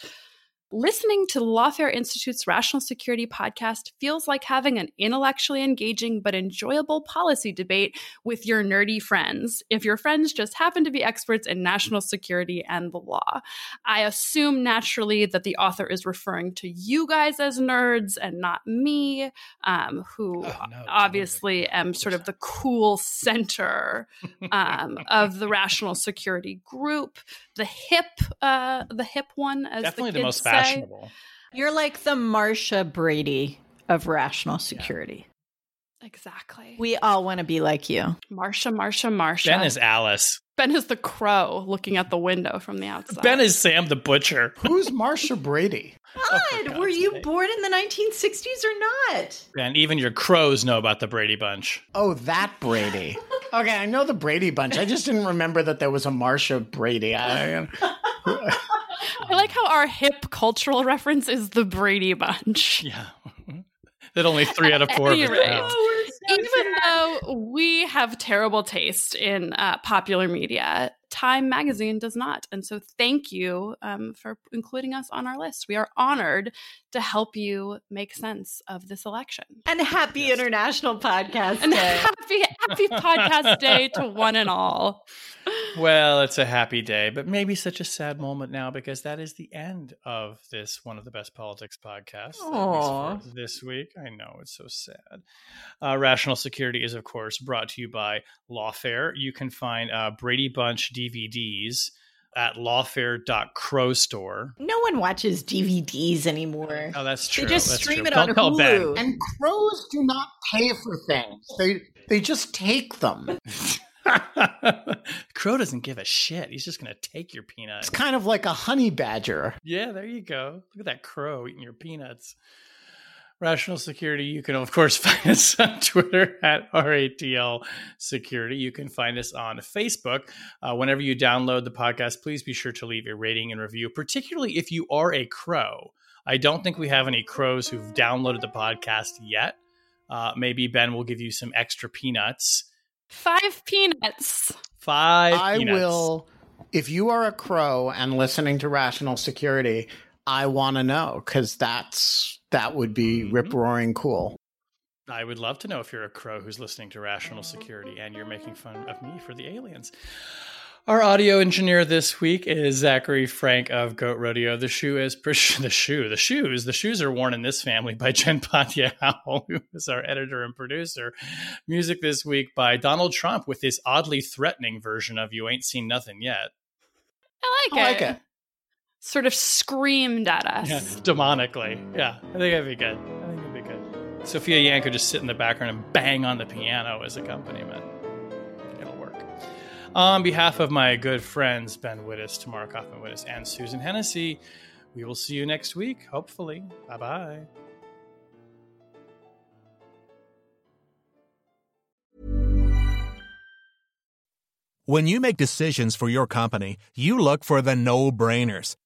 Listening to the Lawfare Institute's Rational Security podcast feels like having an intellectually engaging but enjoyable policy debate with your nerdy friends, if your friends just happen to be experts in national security and the law. I assume naturally that the author is referring to you guys as nerds and not me, um, who oh, no, obviously am sort of the cool center um, of the (laughs) Rational Security group, the hip, uh, the hip one, as definitely the, the most fashionable fashionable. You're like the Marcia Brady of rational security. Yeah. Exactly. We all want to be like you. Marcia, Marcia, Marcia. Ben is Alice. Ben is the crow looking at the window from the outside. Ben is Sam the butcher. Who's Marcia Brady? (laughs) God, oh, were you born in the 1960s or not? And even your crows know about the Brady Bunch. Oh, that Brady. (laughs) okay, I know the Brady Bunch. I just didn't remember that there was a Marcia Brady. I, (laughs) I like how our hip cultural reference is the Brady Bunch. (laughs) Yeah. that only three out of four of oh, so Even sad. though we have terrible taste in uh, popular media, Time Magazine does not. And so thank you um, for including us on our list. We are honored to help you make sense of this election. And happy yes. International Podcast and Day. Happy, happy Podcast Day to one and all. (laughs) Well, it's a happy day, but maybe such a sad moment now because that is the end of this one of the best politics podcasts this week. I know it's so sad. Uh, Rational Security is, of course, brought to you by Lawfare. You can find uh, Brady Bunch DVDs at lawfare.crowstore. No one watches DVDs anymore. Oh, that's true. They just that's stream true. it Don't on Hulu. And crows do not pay for things. They they just take them. (laughs) (laughs) Crow doesn't give a shit. He's just going to take your peanuts. It's kind of like a honey badger. Yeah, there you go. Look at that crow eating your peanuts. Rational Security. You can, of course, (laughs) find us on Twitter at RATL Security. You can find us on Facebook. Uh, whenever you download the podcast, please be sure to leave a rating and review, particularly if you are a crow. I don't think we have any crows who've downloaded the podcast yet. Uh, maybe Ben will give you some extra peanuts. Five peanuts. Five. I peanuts. will. If you are a crow and listening to Rational Security, I want to know because that's that would be mm-hmm. rip roaring cool. I would love to know if you're a crow who's listening to Rational Security and you're making fun of me for the aliens. Our audio engineer this week is Zachary Frank of Goat Rodeo. The shoe is (laughs) the shoe. The shoes. The shoes are worn in this family by Jen Patja Howell, who is our editor and producer. Music this week by Donald Trump with his oddly threatening version of "You Ain't Seen Nothing Yet." I like it. I it. like it. Sort of screamed at us. Yeah, demonically. Yeah, I think that'd be good. I think it'd be good. Sophia Yanko just sit in the background and bang on the piano as accompaniment. It'll work. On behalf of my good friends Ben Wittes, Tamara Cofman Wittes, and Susan Hennessey, we will see you next week, hopefully. Bye bye. When you make decisions for your company, you look for the no brainers.